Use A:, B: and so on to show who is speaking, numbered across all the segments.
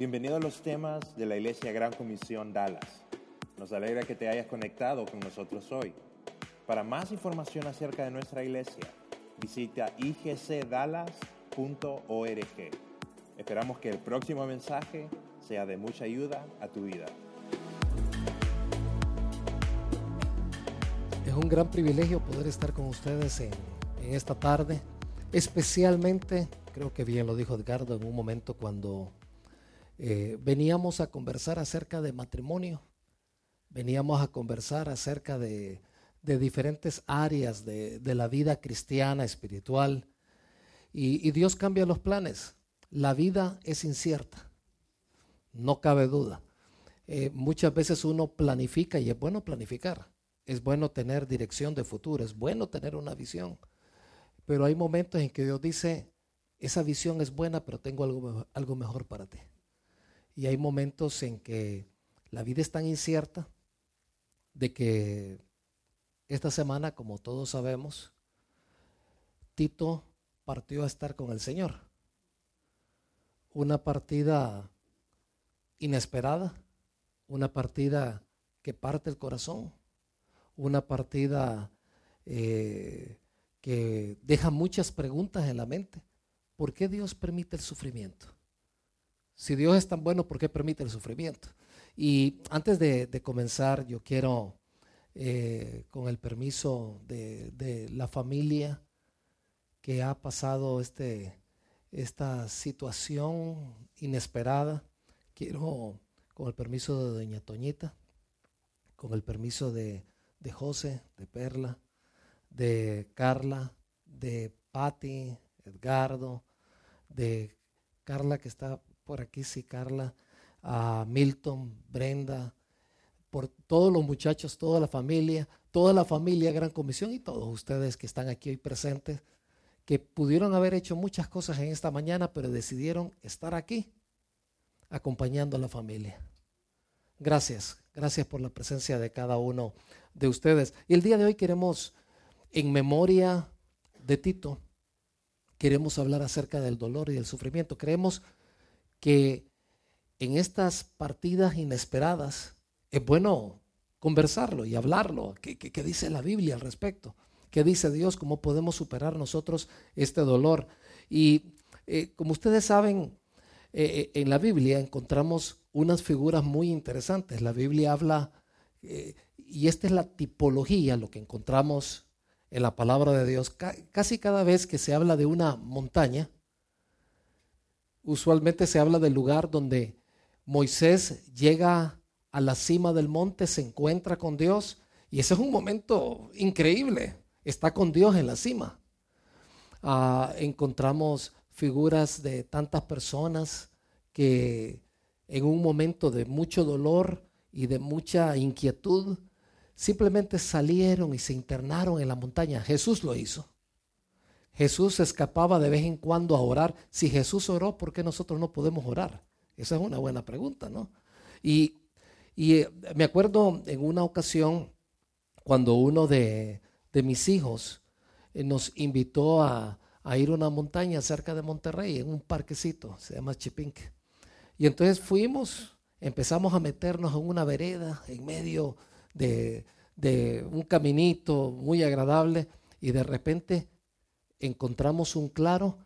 A: Bienvenido a los temas de la Iglesia Gran Comisión Dallas. Nos alegra que te hayas conectado con nosotros hoy. Para más información acerca de nuestra iglesia, visita igcdallas.org. Esperamos que el próximo mensaje sea de mucha ayuda a tu vida.
B: Es un gran privilegio poder estar con ustedes en, en esta tarde, especialmente, creo que bien lo dijo Edgardo en un momento cuando eh, veníamos a conversar acerca de matrimonio, veníamos a conversar acerca de, diferentes áreas de, la vida cristiana, espiritual, y, Dios cambia los planes. La vida es incierta, no cabe duda. Eh, muchas veces uno planifica y es bueno planificar, es bueno tener dirección de futuro, es bueno tener una visión, pero hay momentos en que Dios dice, esa visión es buena, pero tengo algo, algo mejor para ti. Y hay momentos en que la vida es tan incierta de que esta semana, como todos sabemos, Tito partió a estar con el Señor. Una partida inesperada, una partida que parte el corazón, una partida eh, que deja muchas preguntas en la mente. ¿Por qué Dios permite el sufrimiento? Si Dios es tan bueno, ¿por qué permite el sufrimiento? Y antes de, comenzar, yo quiero, eh, con el permiso de, la familia que ha pasado este, esta situación inesperada, quiero, con el permiso de doña Toñita, con el permiso de, de José, de Perla, de Carla, de Patti, Edgardo, de Carla que está por aquí, sí, Carla, a Milton, Brenda, por todos los muchachos, toda la familia, toda la familia Gran Comisión y todos ustedes que están aquí hoy presentes, que pudieron haber hecho muchas cosas en esta mañana, pero decidieron estar aquí acompañando a la familia. Gracias, gracias por la presencia de cada uno de ustedes. Y el día de hoy queremos, en memoria de Tito, queremos hablar acerca del dolor y del sufrimiento. Creemos que en estas partidas inesperadas es bueno conversarlo y hablarlo. ¿Qué, dice la Biblia al respecto? ¿Qué dice Dios? ¿Cómo podemos superar nosotros este dolor? Y eh, como ustedes saben, eh, eh, en la Biblia encontramos unas figuras muy interesantes. La Biblia habla, y esta es la tipología, lo que encontramos en la palabra de Dios. casi cada vez que se habla de una montaña, usualmente se habla del lugar donde Moisés llega a la cima del monte, se encuentra con Dios y ese es un momento increíble. Está con Dios en la cima. Ah, encontramos figuras de tantas personas que en un momento de mucho dolor y de mucha inquietud simplemente salieron y se internaron en la montaña. Jesús lo hizo. Jesús escapaba de vez en cuando a orar. Si Jesús oró, ¿por qué nosotros no podemos orar? Esa es una buena pregunta, ¿no? Y, eh, me acuerdo en una ocasión cuando uno de, mis hijos eh, nos invitó a, ir a una montaña cerca de Monterrey, en un parquecito, se llama Chipinque. Y entonces fuimos, empezamos a meternos en una vereda en medio de, de un caminito muy agradable y de repente encontramos un claro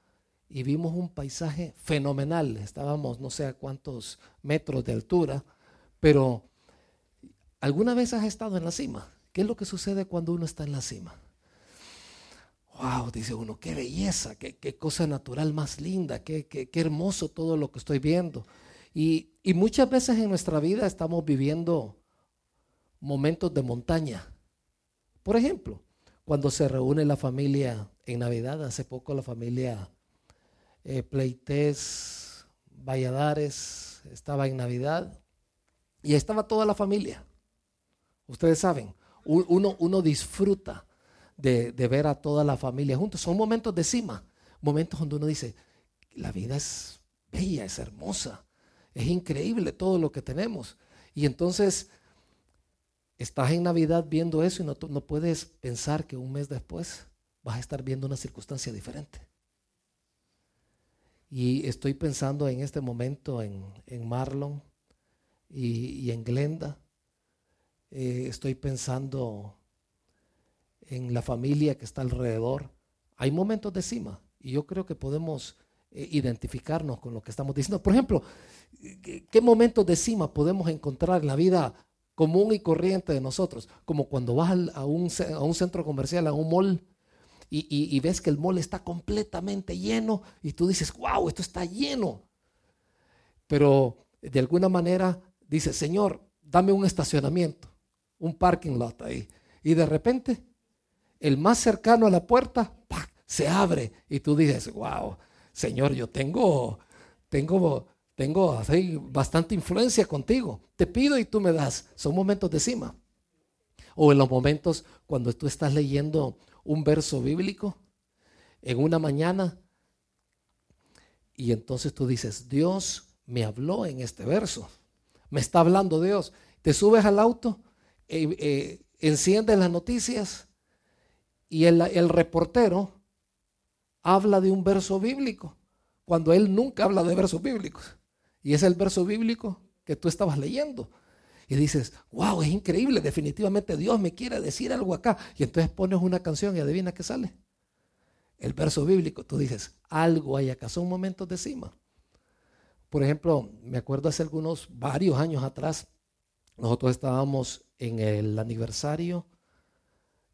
B: y vimos un paisaje fenomenal. Estábamos no sé a cuántos metros de altura, pero ¿alguna vez has estado en la cima? ¿Qué es lo que sucede cuando uno está en la cima? Wow, dice uno, qué belleza, qué, cosa natural más linda, qué, qué, hermoso todo lo que estoy viendo. Y, y muchas veces en nuestra vida estamos viviendo momentos de montaña. Por ejemplo, cuando se reúne la familia en Navidad, hace poco la familia eh, Pleites Valladares estaba en Navidad y estaba toda la familia. Ustedes saben, uno, disfruta de, ver a toda la familia juntos. Son momentos de cima, momentos donde uno dice, la vida es bella, es hermosa, es increíble todo lo que tenemos. Y entonces Estás en Navidad viendo eso y no puedes pensar que un mes después vas a estar viendo una circunstancia diferente. Y estoy pensando en este momento en, Marlon y, en Glenda. Eh, estoy pensando en la familia que está alrededor. Hay momentos de cima y yo creo que podemos eh, identificarnos con lo que estamos diciendo. Por ejemplo, ¿qué momentos de cima podemos encontrar en la vida común y corriente de nosotros? Como cuando vas a un, a un centro comercial, a un mall, y, ves que el mall está completamente lleno y tú dices, wow, esto está lleno. Pero de alguna manera dices, Señor, dame un estacionamiento, un parking lot ahí. Y de repente, el más cercano a la puerta, se abre y tú dices, wow, Señor, yo tengo, tengo, tengo bastante influencia contigo. Te pido y tú me das. Son momentos de cima. O en los momentos cuando tú estás leyendo un verso bíblico en una mañana y entonces tú dices, Dios me habló en este verso. Me está hablando Dios. Te subes al auto, eh, eh, enciendes las noticias y el, el reportero habla de un verso bíblico cuando él nunca habla de versos bíblicos. Y es el verso bíblico que tú estabas leyendo. Y dices, wow, es increíble, definitivamente Dios me quiere decir algo acá. Y entonces pones una canción y adivina qué sale. El verso bíblico, tú dices, algo hay acá, son momentos de cima. Por ejemplo, me acuerdo hace algunos, varios años atrás, nosotros estábamos en el aniversario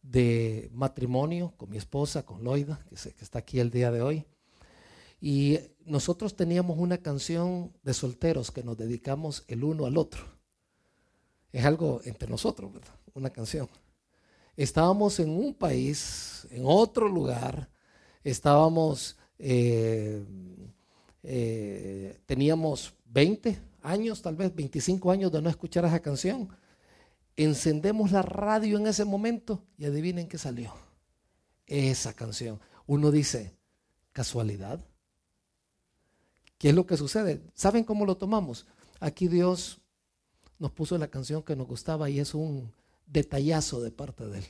B: de matrimonio con mi esposa, con Loida, que, que está aquí el día de hoy. Y nosotros teníamos una canción de solteros que nos dedicamos el uno al otro es algo entre nosotros, ¿verdad? Una canción. Estábamos en un país, en otro lugar, estábamos, eh, eh, teníamos 20 años, tal vez 25 años de no escuchar esa canción. Encendemos la radio en ese momento y adivinen qué salió. Esa canción. Uno dice, casualidad. ¿Qué es lo que sucede? ¿Saben cómo lo tomamos? Aquí Dios nos puso la canción que nos gustaba y es un detallazo de parte de él.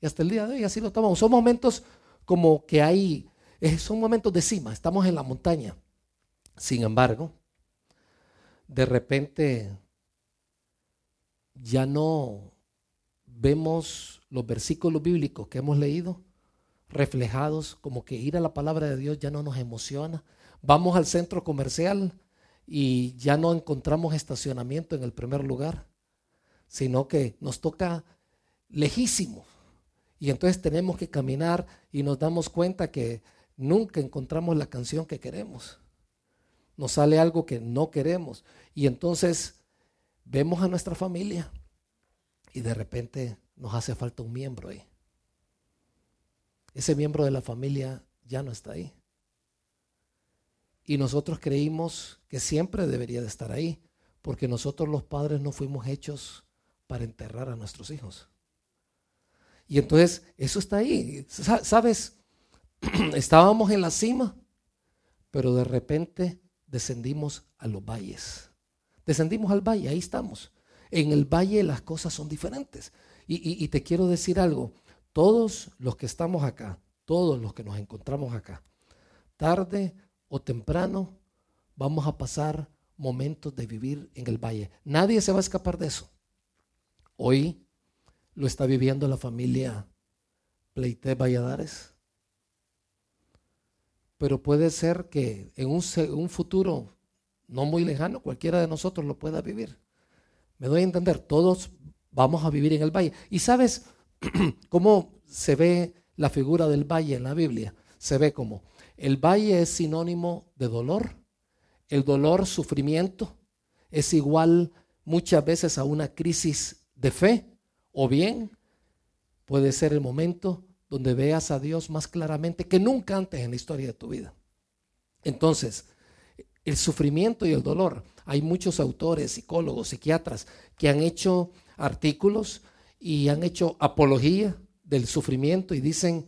B: Y hasta el día de hoy así lo tomamos. Son momentos como que hay, eh, son momentos de cima, estamos en la montaña. Sin embargo, de repente ya no vemos los versículos bíblicos que hemos leído reflejados, como que ir a la palabra de Dios ya no nos emociona. Vamos al centro comercial y ya no encontramos estacionamiento en el primer lugar, sino que nos toca lejísimo. Y entonces tenemos que caminar y nos damos cuenta que nunca encontramos la canción que queremos. Nos sale algo que no queremos. Y entonces vemos a nuestra familia y de repente nos hace falta un miembro ahí. Ese miembro de la familia ya no está ahí. Y nosotros creímos que siempre debería de estar ahí, porque nosotros los padres no fuimos hechos para enterrar a nuestros hijos. Y entonces eso está ahí. ¿Sabes? Estábamos en la cima, pero de repente descendimos a los valles. Descendimos al valle, ahí estamos. En el valle las cosas son diferentes. Y, y te quiero decir algo, todos los que estamos acá, todos los que nos encontramos acá, tarde o temprano vamos a pasar momentos de vivir en el valle. Nadie se va a escapar de eso. Hoy lo está viviendo la familia Pleite Valladares. Pero puede ser que en un, un, futuro no muy lejano cualquiera de nosotros lo pueda vivir. Me doy a entender, todos vamos a vivir en el valle. ¿Y sabes cómo se ve la figura del valle en la Biblia? Se ve como el valle es sinónimo de dolor. El dolor, sufrimiento, es igual muchas veces a una crisis de fe o bien puede ser el momento donde veas a Dios más claramente que nunca antes en la historia de tu vida. Entonces, el sufrimiento y el dolor, hay muchos autores, psicólogos, psiquiatras que han hecho artículos y han hecho apología del sufrimiento y dicen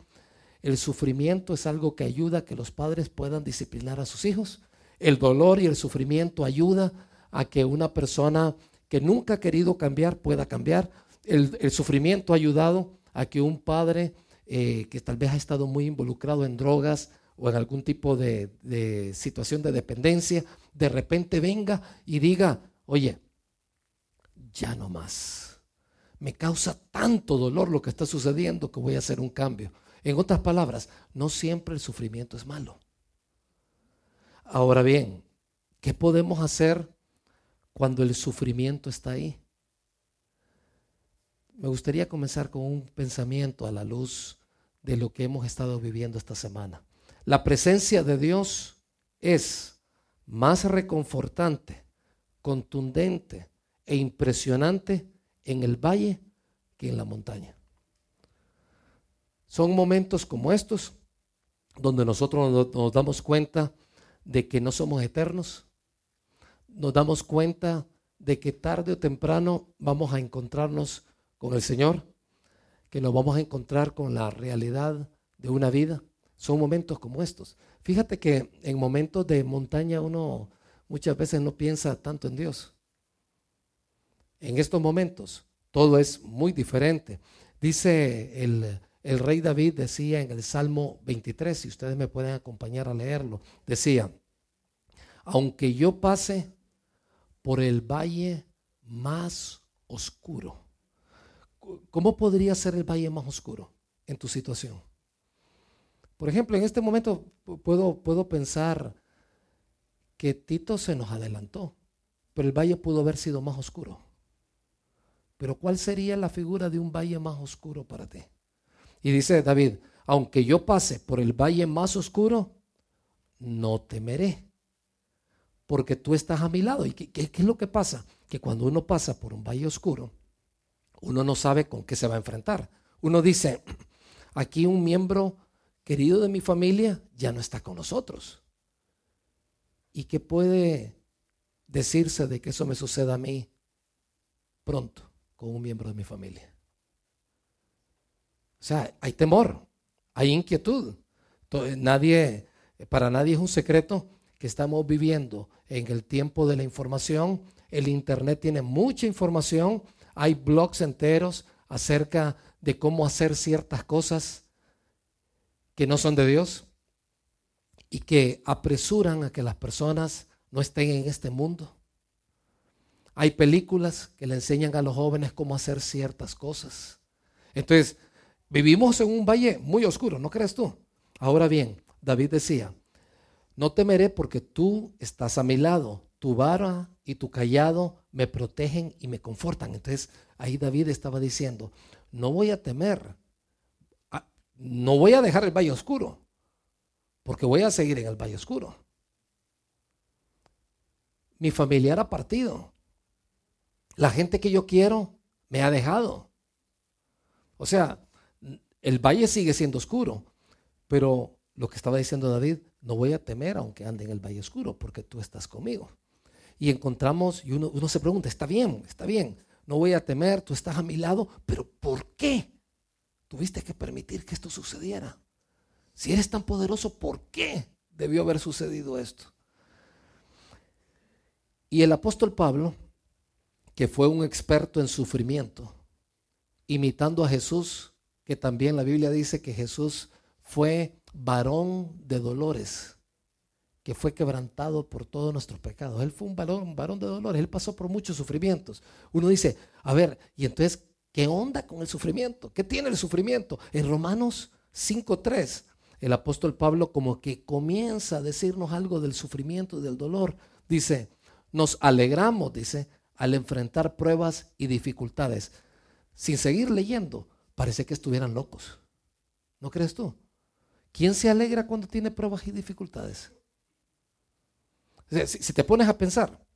B: el sufrimiento es algo que ayuda a que los padres puedan disciplinar a sus hijos. El dolor y el sufrimiento ayuda a que una persona que nunca ha querido cambiar pueda cambiar. El, sufrimiento ha ayudado a que un padre eh, que tal vez ha estado muy involucrado en drogas o en algún tipo de, de situación de dependencia, de repente venga y diga, oye, ya no más. Me causa tanto dolor lo que está sucediendo que voy a hacer un cambio. En otras palabras, no siempre el sufrimiento es malo. Ahora bien, ¿qué podemos hacer cuando el sufrimiento está ahí? Me gustaría comenzar con un pensamiento a la luz de lo que hemos estado viviendo esta semana. La presencia de Dios es más reconfortante, contundente e impresionante en el valle que en la montaña. Son momentos como estos donde nosotros nos damos cuenta de que no somos eternos, nos damos cuenta de que tarde o temprano vamos a encontrarnos con el Señor, que nos vamos a encontrar con la realidad de una vida. Son momentos como estos. Fíjate que en momentos de montaña uno muchas veces no piensa tanto en Dios. En estos momentos todo es muy diferente. Dice el, el rey David, decía en el Salmo 23, si ustedes me pueden acompañar a leerlo, decía, aunque yo pase por el valle más oscuro. ¿Cómo podría ser el valle más oscuro en tu situación? Por ejemplo, en este momento puedo, puedo pensar que Tito se nos adelantó, pero el valle pudo haber sido más oscuro. Pero ¿cuál sería la figura de un valle más oscuro para ti? Y dice David, aunque yo pase por el valle más oscuro, no temeré, porque tú estás a mi lado. ¿Y qué, es lo que pasa? Que cuando uno pasa por un valle oscuro, uno no sabe con qué se va a enfrentar. Uno dice, aquí un miembro querido de mi familia ya no está con nosotros. ¿Y qué puede decirse de que eso me suceda a mí pronto con un miembro de mi familia? Sea, hay temor, hay inquietud. Nadie, para nadie es un secreto que estamos viviendo en el tiempo de la información. El Internet tiene mucha información. Hay blogs enteros acerca de cómo hacer ciertas cosas que no son de Dios y que apresuran a que las personas no estén en este mundo. Hay películas que le enseñan a los jóvenes cómo hacer ciertas cosas. Entonces, vivimos en un valle muy oscuro, ¿no crees tú? Ahora bien, David decía, no temeré porque tú estás a mi lado, tu vara y tu callado me protegen y me confortan. Entonces, ahí David estaba diciendo, no voy a temer no voy a dejar el valle oscuro, porque voy a seguir en el valle oscuro. Mi familiar ha partido. La gente que yo quiero me ha dejado. O sea, el valle sigue siendo oscuro, pero lo que estaba diciendo David, no voy a temer aunque ande en el valle oscuro, porque tú estás conmigo. Y encontramos, y uno, se pregunta, está bien, está bien, no voy a temer, tú estás a mi lado, pero ¿por qué? Tuviste que permitir que esto sucediera. Si eres tan poderoso, ¿por qué debió haber sucedido esto? Y el apóstol Pablo, que fue un experto en sufrimiento, imitando a Jesús, que también la Biblia dice que Jesús fue varón de dolores, que fue quebrantado por todos nuestros pecados. Él fue un varón, un varón de dolores, él pasó por muchos sufrimientos. Uno dice, a ver, y entonces, ¿Qué onda con el sufrimiento? ¿Qué tiene el sufrimiento? En Romanos 5.3, el apóstol Pablo como que comienza a decirnos algo del sufrimiento y del dolor. Dice, nos alegramos, dice, al enfrentar pruebas y dificultades. Sin seguir leyendo, parece que estuvieran locos. ¿No crees tú? ¿Quién se alegra cuando tiene pruebas y dificultades? Si, te pones a pensar,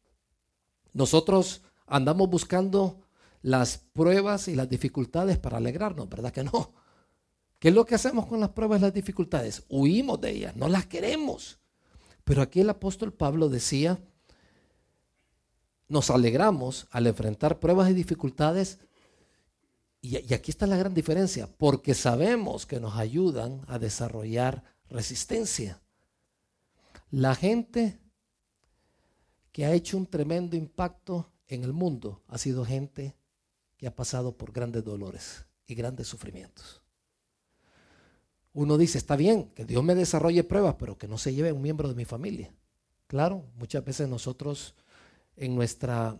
B: nosotros andamos buscando las pruebas y las dificultades para alegrarnos, ¿verdad que no? ¿Qué es lo que hacemos con las pruebas y las dificultades? Huimos de ellas, no las queremos. Pero aquí el apóstol Pablo decía, nos alegramos al enfrentar pruebas y dificultades, y, aquí está la gran diferencia, porque sabemos que nos ayudan a desarrollar resistencia. La gente que ha hecho un tremendo impacto en el mundo ha sido gente que ha pasado por grandes dolores y grandes sufrimientos. uno dice, está bien, que Dios me desarrolle pruebas, pero que no se lleve un miembro de mi familia. Claro, muchas veces nosotros en nuestra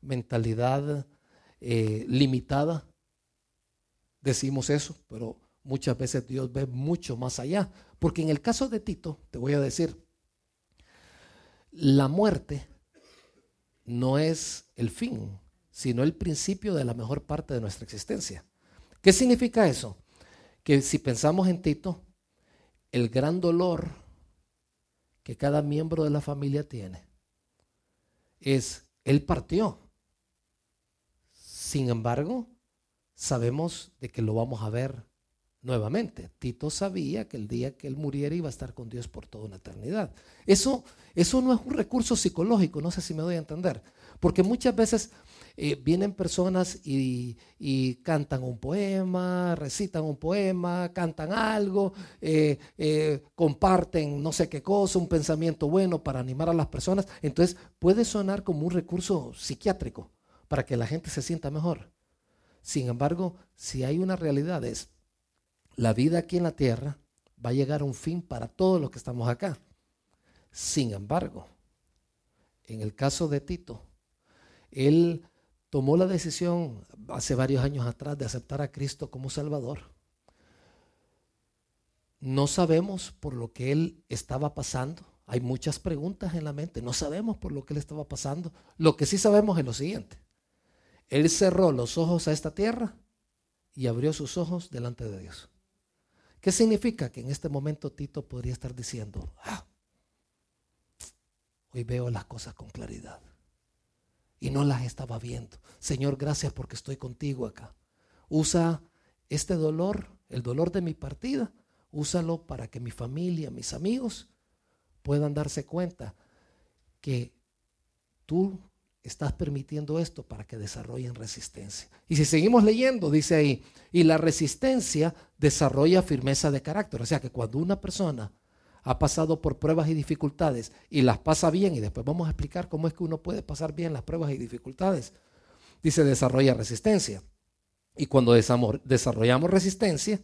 B: mentalidad eh, limitada decimos eso, pero muchas veces Dios ve mucho más allá. Porque en el caso de Tito, te voy a decir, la muerte no es el fin, sino el principio de la mejor parte de nuestra existencia. ¿Qué significa eso? Que si pensamos en Tito, el gran dolor que cada miembro de la familia tiene es, él partió. Sin embargo, sabemos de que lo vamos a ver nuevamente. Tito sabía que el día que él muriera iba a estar con Dios por toda una eternidad. Eso, eso no es un recurso psicológico, no sé si me doy a entender, porque muchas veces eh, vienen personas y, cantan un poema, recitan un poema, cantan algo, eh, eh, comparten no sé qué cosa, un pensamiento bueno para animar a las personas. Entonces puede sonar como un recurso psiquiátrico para que la gente se sienta mejor. Sin embargo, si hay una realidad es, la vida aquí en la tierra va a llegar a un fin para todos los que estamos acá. Sin embargo, en el caso de Tito, él tomó la decisión hace varios años atrás de aceptar a Cristo como Salvador. No sabemos por lo que él estaba pasando. Hay muchas preguntas en la mente. No sabemos por lo que él estaba pasando. Lo que sí sabemos es lo siguiente. Él cerró los ojos a esta tierra y abrió sus ojos delante de Dios. ¿Qué significa? Que en este momento Tito podría estar diciendo, ah, hoy veo las cosas con claridad y no las estaba viendo. Señor, gracias porque estoy contigo acá. Usa este dolor, el dolor de mi partida, úsalo para que mi familia, mis amigos puedan darse cuenta que tú estás permitiendo esto para que desarrollen resistencia. Y si seguimos leyendo, dice ahí, y la resistencia desarrolla firmeza de carácter. O sea que cuando una persona ha pasado por pruebas y dificultades y las pasa bien, y después vamos a explicar cómo es que uno puede pasar bien las pruebas y dificultades. Dice, desarrolla resistencia. Y cuando desarrollamos resistencia,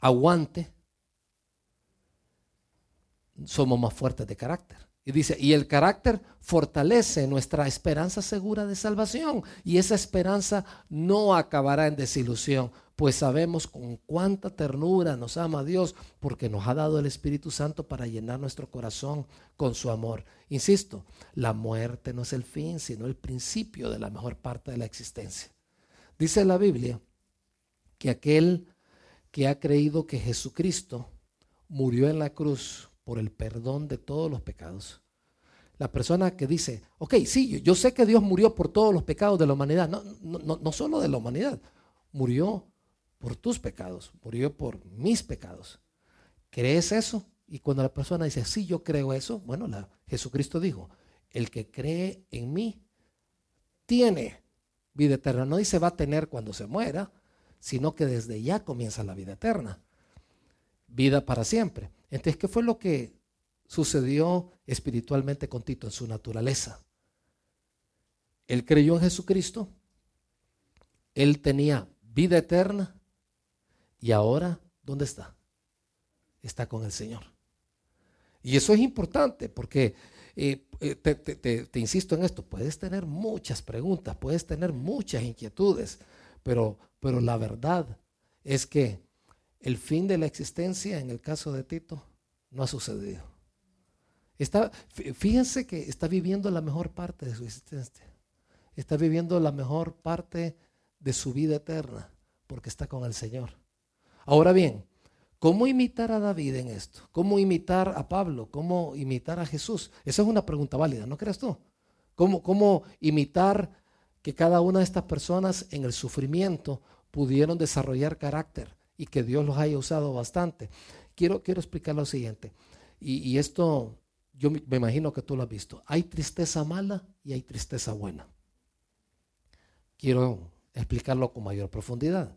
B: aguante, somos más fuertes de carácter. Y dice, y el carácter fortalece nuestra esperanza segura de salvación. Y esa esperanza no acabará en desilusión, pues sabemos con cuánta ternura nos ama Dios, porque nos ha dado el Espíritu Santo para llenar nuestro corazón con su amor. Insisto, la muerte no es el fin, sino el principio de la mejor parte de la existencia. Dice la Biblia que aquel que ha creído que Jesucristo murió en la cruz por el perdón de todos los pecados. La persona que dice, ok, sí, yo, sé que Dios murió por todos los pecados de la humanidad, no, solo de la humanidad, murió por tus pecados, murió por mis pecados. ¿Crees eso? Y cuando la persona dice, sí, yo creo eso, bueno, la, Jesucristo dijo, el que cree en mí tiene vida eterna. No dice va a tener cuando se muera, sino que desde ya comienza la vida eterna. Vida para siempre. Entonces, ¿qué fue lo que sucedió espiritualmente con Tito en su naturaleza? Él creyó en Jesucristo, él tenía vida eterna y ahora, ¿dónde está? Está con el Señor. Y eso es importante porque, eh, eh, te, insisto en esto, puedes tener muchas preguntas, puedes tener muchas inquietudes, pero, pero la verdad es que el fin de la existencia en el caso de Tito no ha sucedido. Está, fíjense que está viviendo la mejor parte de su existencia. Está viviendo la mejor parte de su vida eterna porque está con el Señor. Ahora bien, ¿cómo imitar a David en esto? ¿Cómo imitar a Pablo? ¿Cómo imitar a Jesús? Esa es una pregunta válida, ¿no crees tú? ¿Cómo, cómo imitar que cada una de estas personas en el sufrimiento pudieron desarrollar carácter y que Dios los haya usado bastante? Quiero, quiero explicar lo siguiente. Y, esto yo me, imagino que tú lo has visto. Hay tristeza mala y hay tristeza buena. Quiero explicarlo con mayor profundidad.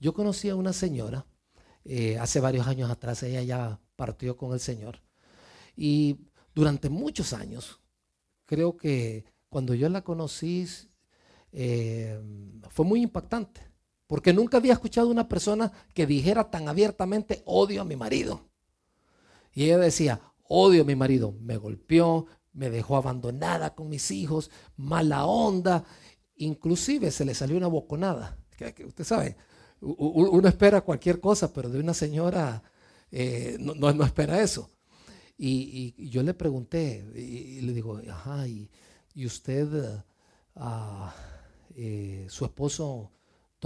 B: Yo conocí a una señora, eh, hace varios años atrás, ella ya partió con el Señor. Y durante muchos años, creo que cuando yo la conocí, eh, fue muy impactante. Porque nunca había escuchado una persona que dijera tan abiertamente odio a mi marido. Y ella decía, odio a mi marido, me golpeó, me dejó abandonada con mis hijos, mala onda, inclusive se le salió una boconada. Que, usted sabe, uno espera cualquier cosa, pero de una señora eh, no, no, espera eso. Y, yo le pregunté, y, le digo, ajá, y, usted, ah, eh, su esposo,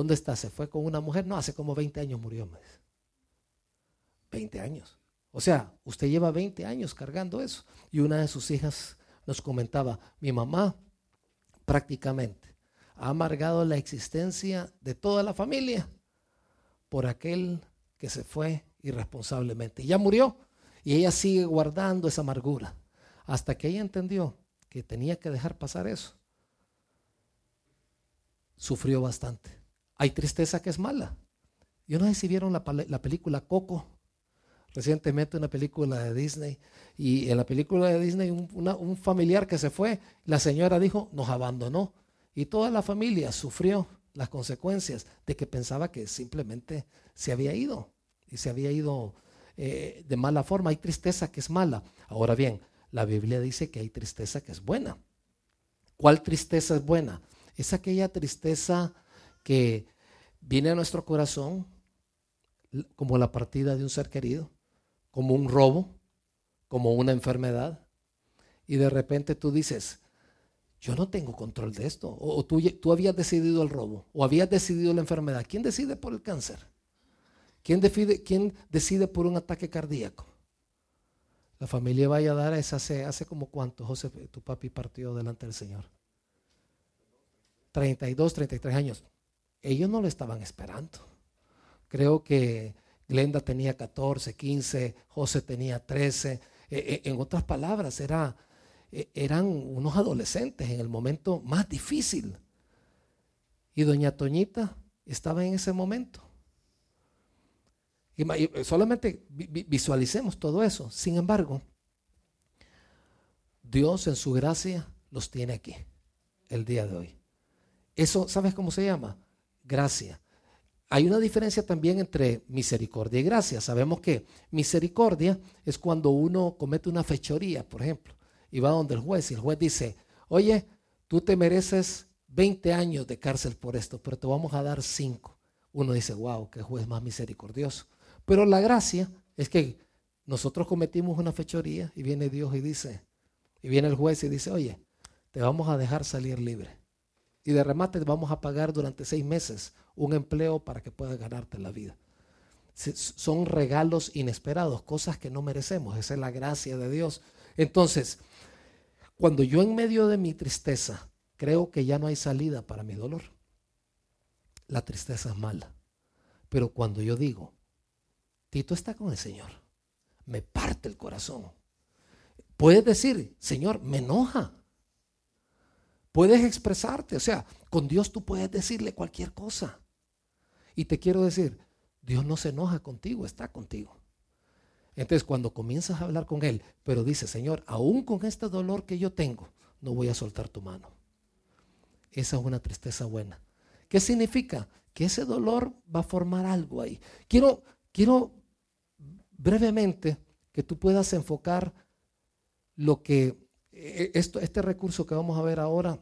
B: ¿dónde está? ¿Se fue con una mujer? No, hace como 20 años murió. 20 años. O sea, usted lleva 20 años cargando eso. Y una de sus hijas nos comentaba, mi mamá prácticamente ha amargado la existencia de toda la familia por aquel que se fue irresponsablemente. Ya murió. Y ella sigue guardando esa amargura hasta que ella entendió que tenía que dejar pasar eso. Sufrió bastante. Hay tristeza que es mala. Yo no sé si vieron la, la película Coco recientemente una película de Disney y en la película de Disney un, familiar que se fue, la señora dijo, nos abandonó y toda la familia sufrió las consecuencias de que pensaba que simplemente se había ido y se había ido eh, de mala forma. Hay tristeza que es mala. Ahora bien, la Biblia dice que hay tristeza que es buena. ¿Cuál tristeza es buena? Es aquella tristeza que viene a nuestro corazón como la partida de un ser querido como un robo, como una enfermedad. Y de repente tú dices, yo no tengo control de esto. O, tú, tú, habías decidido el robo, o habías decidido la enfermedad. ¿Quién decide por el cáncer? ¿Quién decide, quién decide por un ataque cardíaco? La familia vaya a dar esa hace, hace como cuánto, José, tu papi partió delante del Señor. 32, 33 años. Ellos no lo estaban esperando. Creo que Glenda tenía 14, 15, José tenía 13. E, e, en otras palabras, era, e, eran unos adolescentes en el momento más difícil. Y doña Toñita estaba en ese momento. Y solamente visualicemos todo eso. Sin embargo, Dios en su gracia los tiene aquí el día de hoy. Eso, ¿sabes cómo se llama? Gracia. Hay una diferencia también entre misericordia y gracia. Sabemos que misericordia es cuando uno comete una fechoría, por ejemplo, y va donde el juez y el juez dice, oye, tú te mereces 20 años de cárcel por esto, pero te vamos a dar 5. Uno dice, wow, qué juez más misericordioso. Pero la gracia es que nosotros cometimos una fechoría y viene Dios y dice, y viene el juez y dice, oye, te vamos a dejar salir libre. Y de remate te vamos a pagar durante seis meses un empleo para que puedas ganarte la vida. Son regalos inesperados, cosas que no merecemos. Esa es la gracia de Dios. Entonces, cuando yo en medio de mi tristeza creo que ya no hay salida para mi dolor, la tristeza es mala. Pero cuando yo digo, Tito está con el Señor, me parte el corazón. Puedes decir, Señor, me enoja. Puedes expresarte, o sea, con Dios tú puedes decirle cualquier cosa. Y te quiero decir, Dios no se enoja contigo, está contigo. Entonces cuando comienzas a hablar con Él, pero dice, Señor, aún con este dolor que yo tengo, no voy a soltar tu mano. Esa es una tristeza buena. ¿Qué significa? Que ese dolor va a formar algo ahí. Quiero, quiero brevemente que tú puedas enfocar lo que esto, este recurso que vamos a ver ahora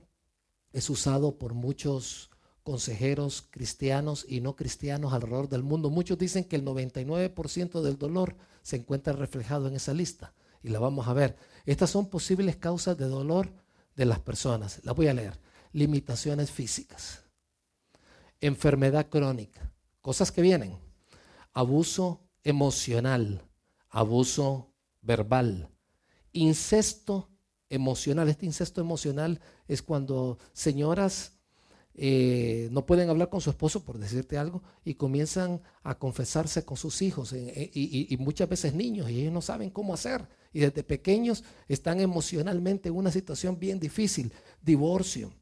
B: es usado por muchos consejeros cristianos y no cristianos alrededor del mundo. Muchos dicen que el 99% del dolor se encuentra reflejado en esa lista y la vamos a ver. Estas son posibles causas de dolor de las personas. La voy a leer. Limitaciones físicas, enfermedad crónica, cosas que vienen, abuso emocional, abuso verbal, incesto emocional. Este incesto emocional es cuando señoras eh, no pueden hablar con su esposo, por decirte algo, y comienzan a confesarse con sus hijos, eh, y, muchas veces niños, y ellos no saben cómo hacer, y desde pequeños están emocionalmente en una situación bien difícil, divorcio,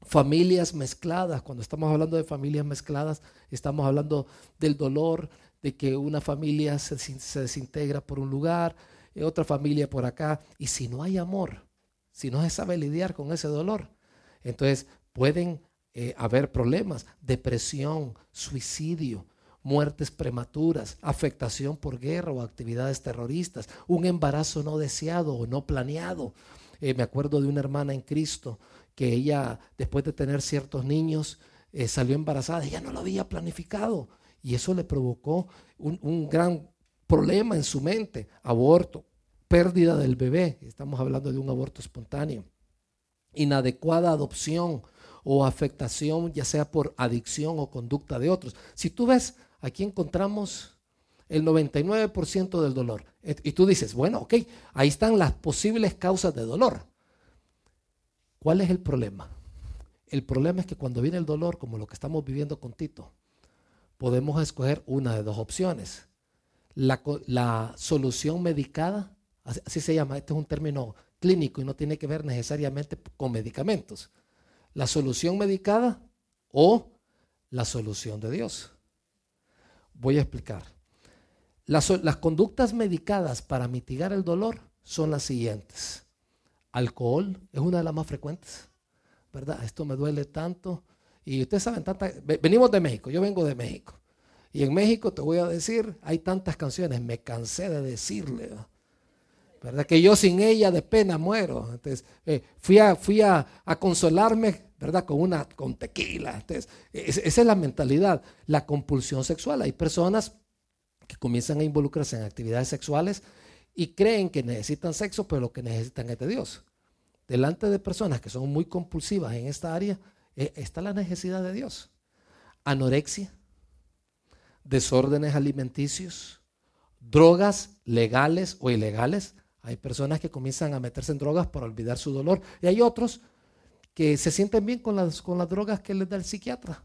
B: familias mezcladas, cuando estamos hablando de familias mezcladas, estamos hablando del dolor de que una familia se, se desintegra por un lugar, otra familia por acá, y si no hay amor, si no se sabe lidiar con ese dolor, entonces pueden eh, haber problemas, depresión, suicidio, muertes prematuras, afectación por guerra o actividades terroristas, un embarazo no deseado o no planeado. Eh, me acuerdo de una hermana en Cristo que ella, después de tener ciertos niños, eh, salió embarazada, ella no lo había planificado y eso le provocó un gran problema en su mente, aborto, pérdida del bebé, estamos hablando de un aborto espontáneo, inadecuada adopción o afectación, ya sea por adicción o conducta de otros. Si tú ves aquí encontramos el 99% del dolor. Y tú dices, bueno, ok, ahí están las posibles causas de dolor. ¿Cuál es el problema? El problema es que cuando viene el dolor, como lo que estamos viviendo con Tito, podemos escoger una de dos opciones. La, la solución medicada, así se llama, este es un término clínico y no tiene que ver necesariamente con medicamentos. La solución medicada o la solución de Dios. Voy a explicar. Las, conductas medicadas para mitigar el dolor son las siguientes. Alcohol es una de las más frecuentes, ¿verdad? Esto me duele tanto. Y ustedes saben, tanta, venimos de México, yo vengo de México. Y en México te voy a decir, hay tantas canciones, me cansé de decirle, ¿verdad? Que yo sin ella de pena muero. Entonces, eh, fui, a, fui a, consolarme ¿verdad? Con una, con tequila. Entonces, esa es la mentalidad, la compulsión sexual. Hay personas que comienzan a involucrarse en actividades sexuales y creen que necesitan sexo, pero lo que necesitan es de Dios. Delante de personas que son muy compulsivas en esta área, eh, está la necesidad de Dios. Anorexia, desórdenes alimenticios, drogas legales o ilegales. Hay personas que comienzan a meterse en drogas para olvidar su dolor y hay otros que se sienten bien con las, con las drogas que les da el psiquiatra.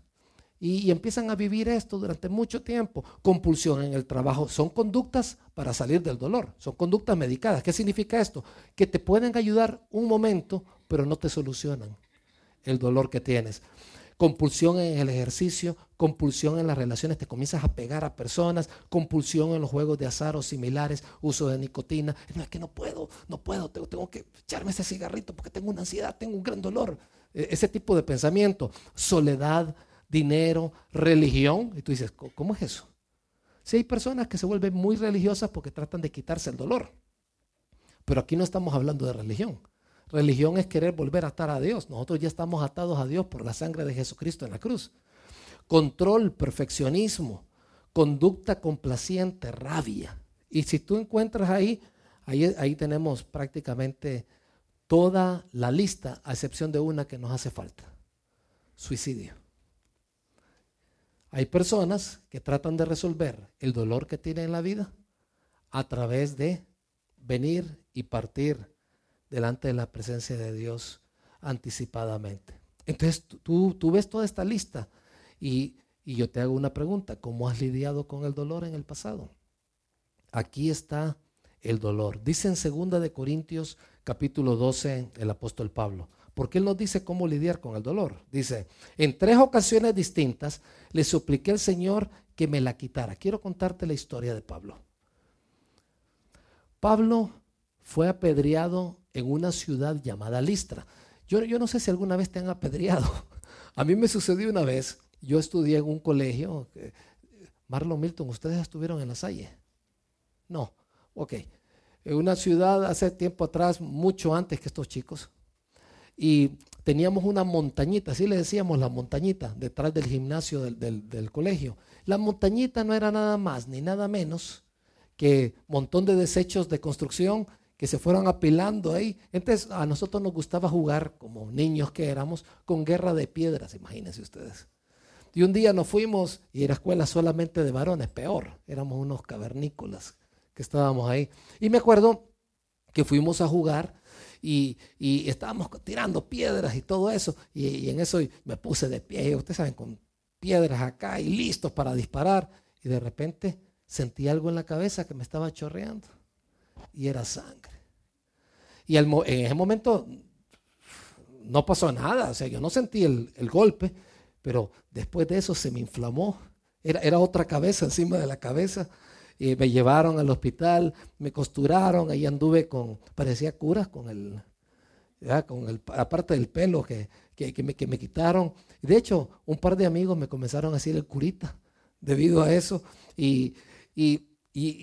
B: Y, empiezan a vivir esto durante mucho tiempo. Compulsión en el trabajo. Son conductas para salir del dolor. Son conductas medicadas. ¿Qué significa esto? Que te pueden ayudar un momento, pero no te solucionan el dolor que tienes. Compulsión en el ejercicio, compulsión en las relaciones, te comienzas a pegar a personas, compulsión en los juegos de azar o similares, uso de nicotina. No es que no puedo, no puedo, tengo, tengo que echarme ese cigarrito porque tengo una ansiedad, tengo un gran dolor. E, ese tipo de pensamiento, soledad, dinero, religión. Y tú dices, ¿cómo es eso? Si hay personas que se vuelven muy religiosas porque tratan de quitarse el dolor. Pero aquí no estamos hablando de religión. Religión es querer volver a atar a Dios. Nosotros ya estamos atados a Dios por la sangre de Jesucristo en la cruz. Control, perfeccionismo, conducta complaciente, rabia. Y si tú encuentras ahí, ahí, ahí tenemos prácticamente toda la lista, a excepción de una que nos hace falta. Suicidio. Hay personas que tratan de resolver el dolor que tienen en la vida a través de venir y partir delante de la presencia de Dios anticipadamente. Entonces tú, tú ves toda esta lista y, y yo te hago una pregunta, ¿cómo has lidiado con el dolor en el pasado? Aquí está el dolor. Dice en 2 de Corintios capítulo 12 el apóstol Pablo, porque él nos dice cómo lidiar con el dolor. Dice, en tres ocasiones distintas le supliqué al Señor que me la quitara. Quiero contarte la historia de Pablo. Pablo fue apedreado en una ciudad llamada Listra. Yo, yo no sé si alguna vez te han apedreado. A mí me sucedió una vez, yo estudié en un colegio, Marlon Milton, ¿ustedes estuvieron en la Salle? No, ok. En una ciudad hace tiempo atrás, mucho antes que estos chicos, y teníamos una montañita, así le decíamos la montañita, detrás del gimnasio del, del colegio. La montañita no era nada más ni nada menos que montón de desechos de construcción que se fueron apilando ahí. Entonces a nosotros nos gustaba jugar, como niños que éramos, con guerra de piedras, imagínense ustedes. Y un día nos fuimos y era escuela solamente de varones, peor, éramos unos cavernícolas que estábamos ahí. Y me acuerdo que fuimos a jugar y, estábamos tirando piedras y todo eso. Y, y, en eso me puse de pie, ustedes saben, con piedras acá y listos para disparar. Y de repente sentí algo en la cabeza que me estaba chorreando y era sangre. Y en ese momento no pasó nada, o sea, yo no sentí el, golpe, pero después de eso se me inflamó. Era, era, otra cabeza encima de la cabeza. Y me llevaron al hospital, me costuraron, ahí anduve con, parecía curas con el, con el, aparte del pelo que, me, que me quitaron. De hecho, un par de amigos me comenzaron a decir el curita debido a eso. Y,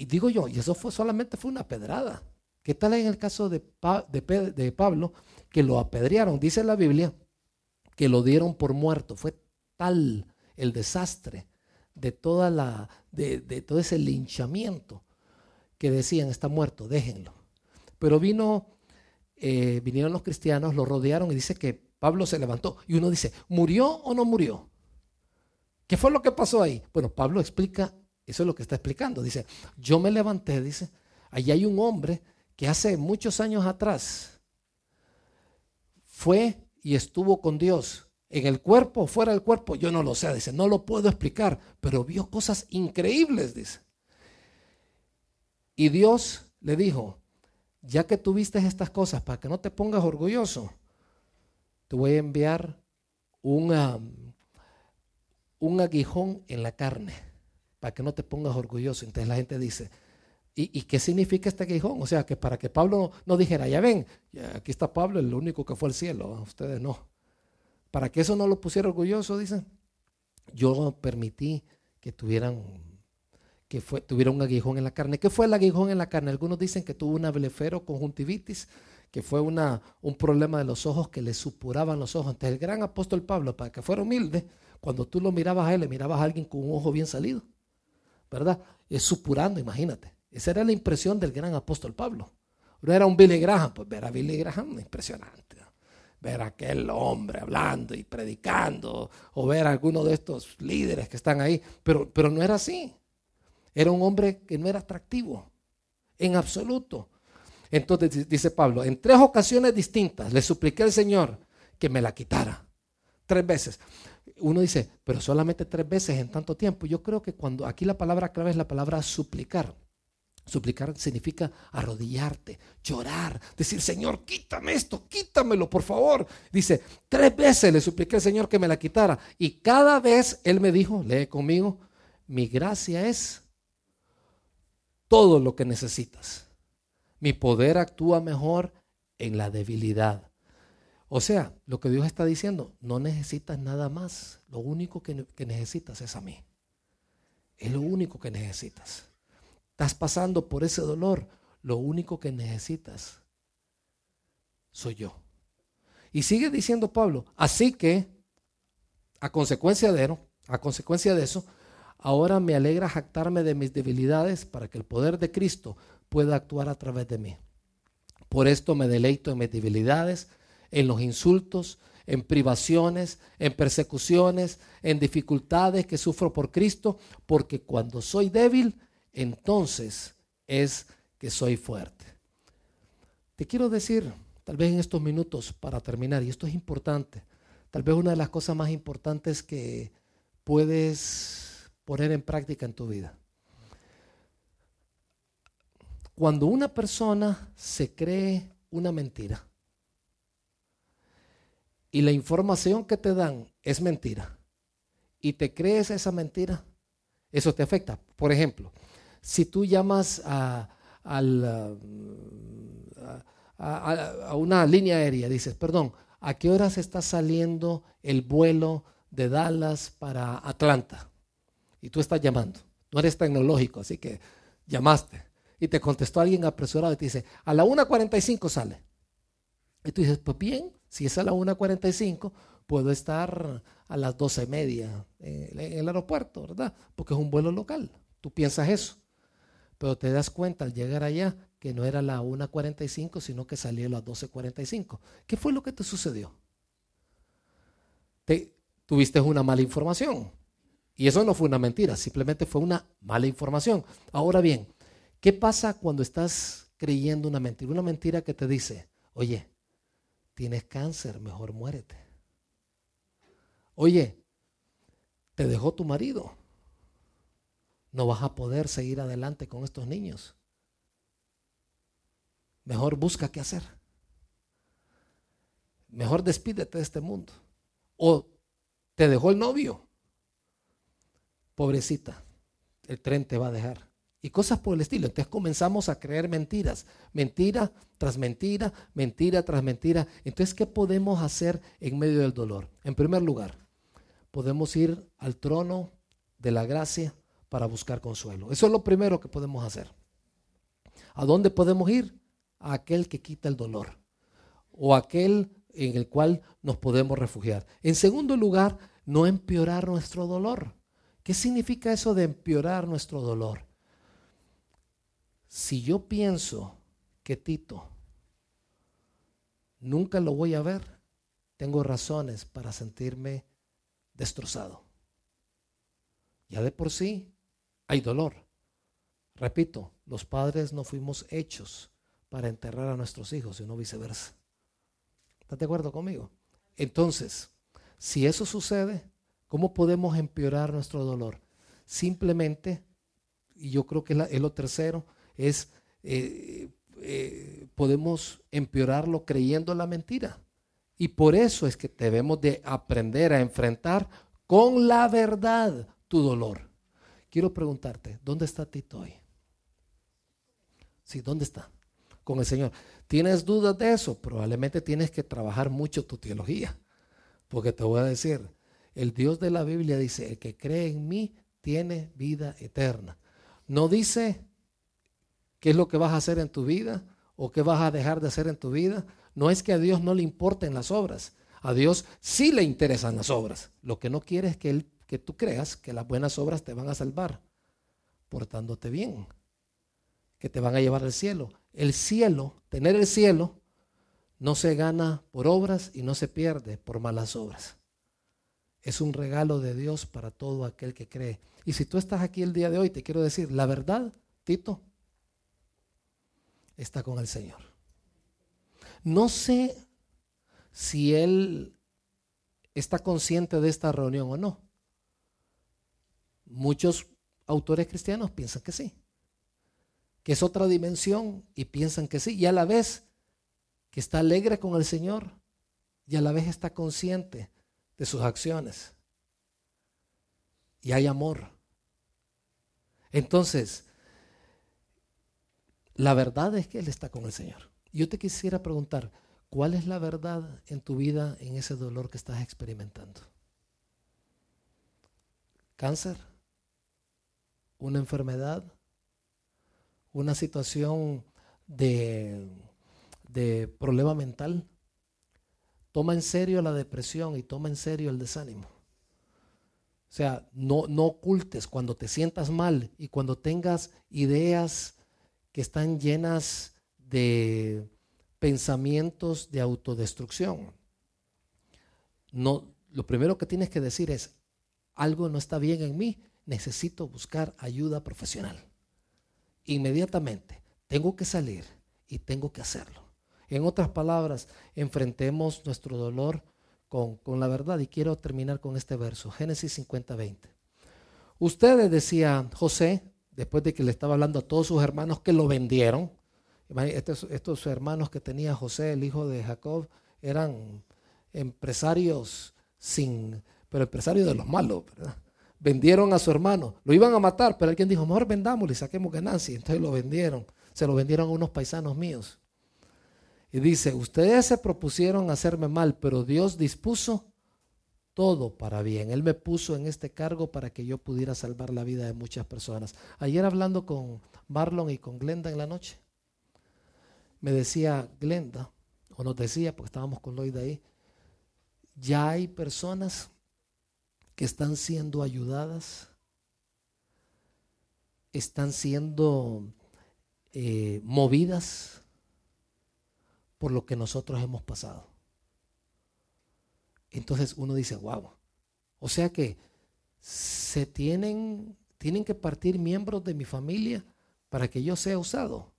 B: digo yo, y eso fue solamente fue una pedrada. ¿Qué tal en el caso de, de, Pablo, que lo apedrearon? Dice la Biblia que lo dieron por muerto. Fue tal el desastre de, toda la, de, todo ese linchamiento que decían, está muerto, déjenlo. Pero vino, eh, vinieron los cristianos, lo rodearon y dice que Pablo se levantó. Y uno dice, ¿murió o no murió? ¿Qué fue lo que pasó ahí? Bueno, Pablo explica, eso es lo que está explicando. Dice, yo me levanté, dice, allí hay un hombre que hace muchos años atrás fue y estuvo con Dios. En el cuerpo fuera del cuerpo, yo no lo sé, dice, no lo puedo explicar, pero vio cosas increíbles, dice. Y Dios le dijo, ya que tuviste estas cosas, para que no te pongas orgulloso, te voy a enviar un aguijón en la carne, para que no te pongas orgulloso. Entonces la gente dice, ¿y, qué significa este aguijón? O sea, que para que Pablo no, dijera, ya ven, aquí está Pablo, el único que fue al cielo, ustedes no. Para que eso no lo pusiera orgulloso, dicen, yo permití que tuvieran que tuviera un aguijón en la carne. ¿Qué fue el aguijón en la carne? Algunos dicen que tuvo una conjuntivitis, que fue una, un problema de los ojos que le supuraban los ojos. Entonces el gran apóstol Pablo, para que fuera humilde, cuando tú lo mirabas a él, le mirabas a alguien con un ojo bien salido, ¿verdad? Es supurando, imagínate. Esa era la impresión del gran apóstol Pablo. No era un Billy Graham, pues ver a Billy Graham, impresionante. Ver a aquel hombre hablando y predicando, o ver a alguno de estos líderes que están ahí, pero, pero no era así. Era un hombre que no era atractivo, en absoluto. Entonces dice Pablo, en tres ocasiones distintas le supliqué al Señor que me la quitara. Tres veces uno dice, pero solamente tres veces en tanto tiempo. Yo creo que cuando aquí la palabra clave es la palabra suplicar. Suplicar significa arrodillarte, llorar, decir, Señor, quítame esto, quítamelo, por favor. Dice, tres veces le supliqué al Señor que me la quitara. Y cada vez Él me dijo, lee conmigo, mi gracia es todo lo que necesitas. Mi poder actúa mejor en la debilidad. O sea, lo que Dios está diciendo, no necesitas nada más. Lo único que, necesitas es a mí. Es lo único que necesitas. Estás pasando por ese dolor. Lo único que necesitas soy yo. Y sigue diciendo Pablo, así que, a consecuencia de, a consecuencia de eso, ahora me alegra jactarme de mis debilidades para que el poder de Cristo pueda actuar a través de mí. Por esto me deleito en mis debilidades en los insultos, en privaciones, en persecuciones, en dificultades que sufro por Cristo, porque cuando soy débil, entonces es que soy fuerte. Te quiero decir, tal vez en estos minutos para terminar, y esto es importante, tal vez una de las cosas más importantes que puedes poner en práctica en tu vida. Cuando una persona se cree una mentira, y la información que te dan es mentira y te crees esa mentira, eso te afecta. Por ejemplo, si tú llamas a, a, una línea aérea, dices, perdón, ¿a qué horas está saliendo el vuelo de Dallas para Atlanta? Y tú estás llamando. No eres tecnológico, así que llamaste. Y te contestó alguien apresurado y te dice, a la 1.45 sale. Y tú dices, pues bien, si es a la 1.45, puedo estar a las 12 y media en el aeropuerto, ¿verdad? Porque es un vuelo local. Tú piensas eso. Pero te das cuenta al llegar allá que no era la 1.45, sino que salió a las 12.45. ¿Qué fue lo que te sucedió? Te, tuviste una mala información. Y eso no fue una mentira, simplemente fue una mala información. Ahora bien, ¿qué pasa cuando estás creyendo una mentira? Una mentira que te dice, oye, tienes cáncer, mejor muérete. Oye, te dejó tu marido. No vas a poder seguir adelante con estos niños. Mejor busca qué hacer. Mejor despídete de este mundo. O te dejó el novio. Pobrecita, el tren te va a dejar. Y cosas por el estilo. Entonces comenzamos a creer mentiras, mentira tras mentira, mentira tras mentira. Entonces, ¿qué podemos hacer en medio del dolor? En primer lugar, podemos ir al trono de la gracia para buscar consuelo. Eso es lo primero que podemos hacer. ¿A dónde podemos ir? A aquel que quita el dolor o aquel en el cual nos podemos refugiar. En segundo lugar, no empeorar nuestro dolor. ¿Qué significa eso de empeorar nuestro dolor? Si yo pienso que Tito nunca lo voy a ver, tengo razones para sentirme destrozado. Ya de por sí hay dolor. Repito, los padres no fuimos hechos para enterrar a nuestros hijos, sino viceversa. ¿Estás de acuerdo conmigo? Entonces, si eso sucede, ¿cómo podemos empeorar nuestro dolor? Simplemente, y yo creo que es, lo tercero, es, eh, eh, podemos empeorarlo creyendo la mentira. Y por eso es que debemos de aprender a enfrentar con la verdad tu dolor. Quiero preguntarte, ¿dónde está Tito hoy? Sí, ¿dónde está? Con el Señor. ¿Tienes dudas de eso? Probablemente tienes que trabajar mucho tu teología. Porque te voy a decir, el Dios de la Biblia dice, el que cree en mí tiene vida eterna. No dice qué es lo que vas a hacer en tu vida o qué vas a dejar de hacer en tu vida. No es que a Dios no le importen las obras. A Dios sí le interesan las obras. Lo que no quiere es que, él, que tú creas que las buenas obras te van a salvar portándote bien, que te van a llevar al cielo. El cielo, tener el cielo, no se gana por obras y no se pierde por malas obras. Es un regalo de Dios para todo aquel que cree. Y si tú estás aquí el día de hoy, te quiero decir, la verdad, Tito, está con el Señor. No sé si él está consciente de esta reunión o no. Muchos autores cristianos piensan que sí, que es otra dimensión y piensan que sí, y a la vez que está alegre con el Señor y a la vez está consciente de sus acciones. Y hay amor. Entonces, la verdad es que Él está con el Señor. Yo te quisiera preguntar, ¿cuál es la verdad en tu vida en ese dolor que estás experimentando? ¿Cáncer? ¿Una enfermedad? ¿Una situación de, de problema mental? Toma en serio la depresión y toma en serio el desánimo. O sea, no, no ocultes cuando te sientas mal y cuando tengas ideas que están llenas de pensamientos de autodestrucción. No, lo primero que tienes que decir es, algo no está bien en mí, necesito buscar ayuda profesional. Inmediatamente, tengo que salir y tengo que hacerlo. En otras palabras, enfrentemos nuestro dolor con, con la verdad. Y quiero terminar con este verso, Génesis 50, 20. Ustedes, decía José, después de que le estaba hablando a todos sus hermanos que lo vendieron. Estos, estos hermanos que tenía José, el hijo de Jacob, eran empresarios sin, pero empresarios de los malos, ¿verdad? Vendieron a su hermano, lo iban a matar, pero alguien dijo, mejor vendámoslo y saquemos ganancia. Entonces lo vendieron, se lo vendieron a unos paisanos míos. Y dice, ustedes se propusieron hacerme mal, pero Dios dispuso todo para bien. Él me puso en este cargo para que yo pudiera salvar la vida de muchas personas. Ayer hablando con Marlon y con Glenda en la noche, me decía Glenda, o nos decía, porque estábamos con Lloyd ahí, ya hay personas que están siendo ayudadas, están siendo eh, movidas por lo que nosotros hemos pasado. Entonces uno dice, wow. O sea que se tienen, tienen que partir miembros de mi familia para que yo sea usado.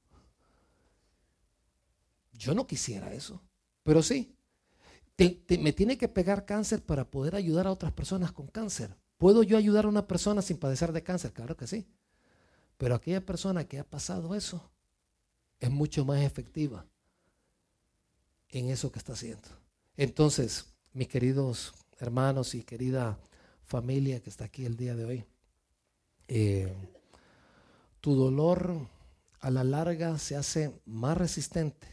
B: Yo no quisiera eso, pero sí. me tiene que pegar cáncer para poder ayudar a otras personas con cáncer. ¿Puedo yo ayudar a una persona sin padecer de cáncer? Claro que sí. Pero aquella persona que ha pasado eso es mucho más efectiva en eso que está haciendo. Entonces, mis queridos hermanos y querida familia que está aquí el día de hoy. Eh, tu dolor a la larga se hace más resistente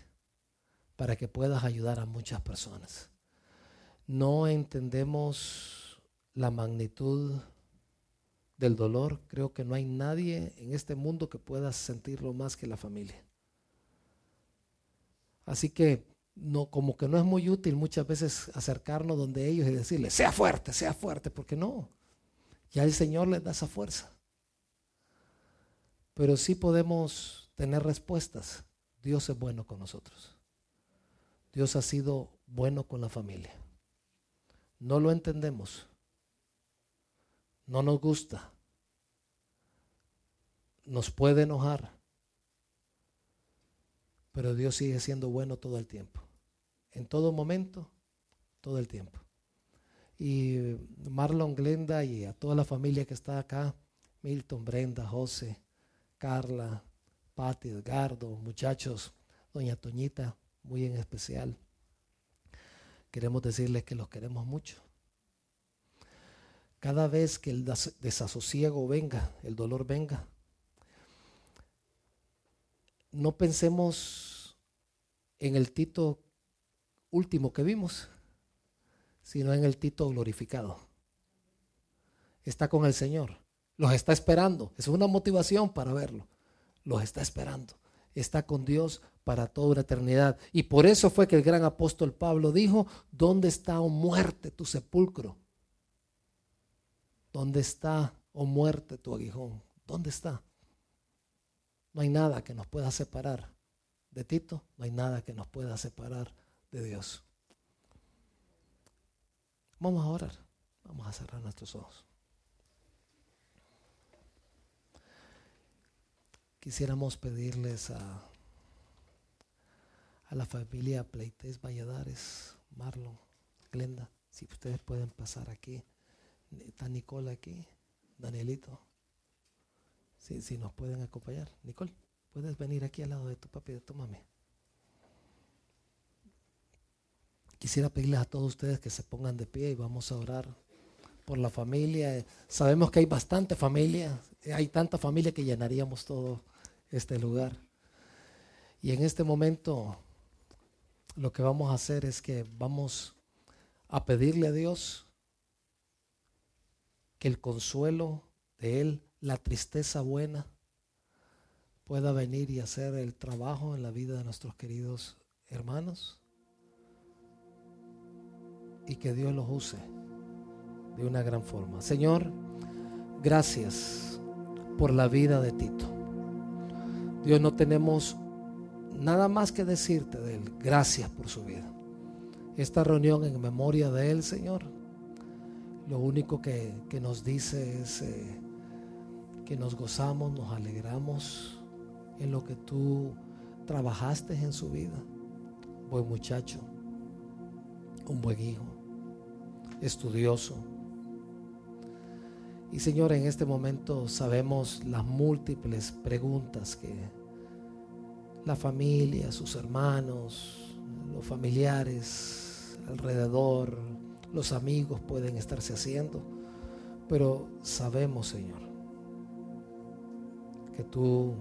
B: para que puedas ayudar a muchas personas. No entendemos la magnitud del dolor. Creo que no hay nadie en este mundo que pueda sentirlo más que la familia. Así que no, como que no es muy útil muchas veces acercarnos donde ellos y decirles, sea fuerte, sea fuerte, porque no. Ya el Señor les da esa fuerza. Pero sí podemos tener respuestas. Dios es bueno con nosotros. Dios ha sido bueno con la familia. No lo entendemos. No nos gusta. Nos puede enojar. Pero Dios sigue siendo bueno todo el tiempo. En todo momento, todo el tiempo. Y Marlon, Glenda y a toda la familia que está acá, Milton, Brenda, José, Carla, Pati, Edgardo, muchachos, doña Toñita, muy en especial. Queremos decirles que los queremos mucho. Cada vez que el desasosiego venga, el dolor venga, no pensemos en el Tito último que vimos, sino en el Tito glorificado. Está con el Señor, los está esperando. Es una motivación para verlo. Los está esperando. Está con Dios para toda la eternidad. Y por eso fue que el gran apóstol Pablo dijo, ¿dónde está, oh muerte, tu sepulcro? ¿Dónde está, oh muerte, tu aguijón? ¿Dónde está? No hay nada que nos pueda separar de Tito, no hay nada que nos pueda separar de Dios. Vamos a orar, vamos a cerrar nuestros ojos. Quisiéramos pedirles a, la familia Pleites Valladares, Marlon, Glenda, si ustedes pueden pasar aquí. Está Nicole aquí, Danielito. Si, si nos pueden acompañar. Nicole, puedes venir aquí al lado de tu papi y de tu mami. Quisiera pedirles a todos ustedes que se pongan de pie y vamos a orar por la familia. Sabemos que hay bastante familia, hay tanta familia que llenaríamos todo este lugar. Y en este momento lo que vamos a hacer es que vamos a pedirle a Dios que el consuelo de Él la tristeza buena pueda venir y hacer el trabajo en la vida de nuestros queridos hermanos y que Dios los use de una gran forma. Señor, gracias por la vida de Tito. Dios, no tenemos nada más que decirte de él. Gracias por su vida. Esta reunión en memoria de él, Señor, lo único que, nos dice es... Eh, que nos gozamos, nos alegramos en lo que tú trabajaste en su vida. Buen muchacho, un buen hijo, estudioso. Y Señor, en este momento sabemos las múltiples preguntas que la familia, sus hermanos, los familiares alrededor, los amigos pueden estarse haciendo. Pero sabemos, Señor, que tú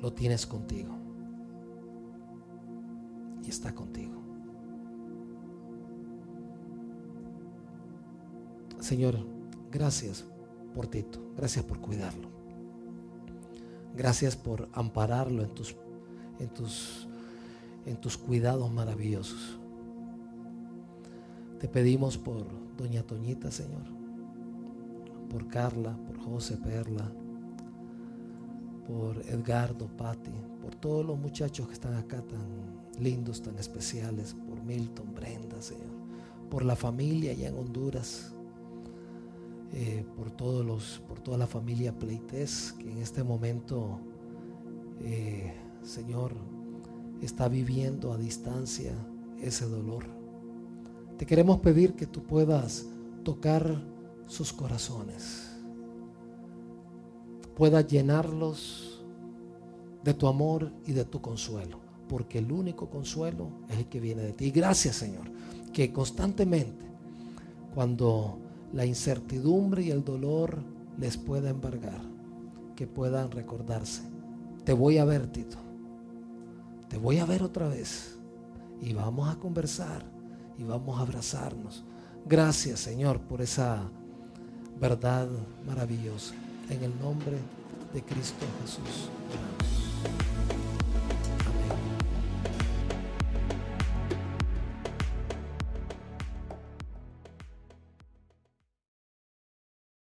B: lo tienes contigo. Y está contigo. Señor, gracias por Tito. Gracias por cuidarlo. Gracias por ampararlo en tus, en tus, en tus cuidados maravillosos. Te pedimos por Doña Toñita, Señor. Por Carla, por José Perla, por Edgardo, Patti, por todos los muchachos que están acá tan lindos, tan especiales, por Milton, Brenda, Señor, por la familia allá en Honduras, eh, por todos los, por toda la familia Pleites que en este momento, eh, Señor, está viviendo a distancia ese dolor. Te queremos pedir que tú puedas tocar sus corazones pueda llenarlos de tu amor y de tu consuelo, porque el único consuelo es el que viene de ti. gracias Señor, que constantemente, cuando la incertidumbre y el dolor les pueda embargar, que puedan recordarse. Te voy a ver, Tito. Te voy a ver otra vez. Y vamos a conversar y vamos a abrazarnos. Gracias, Señor, por esa verdad maravillosa. En el nombre de Cristo Jesús.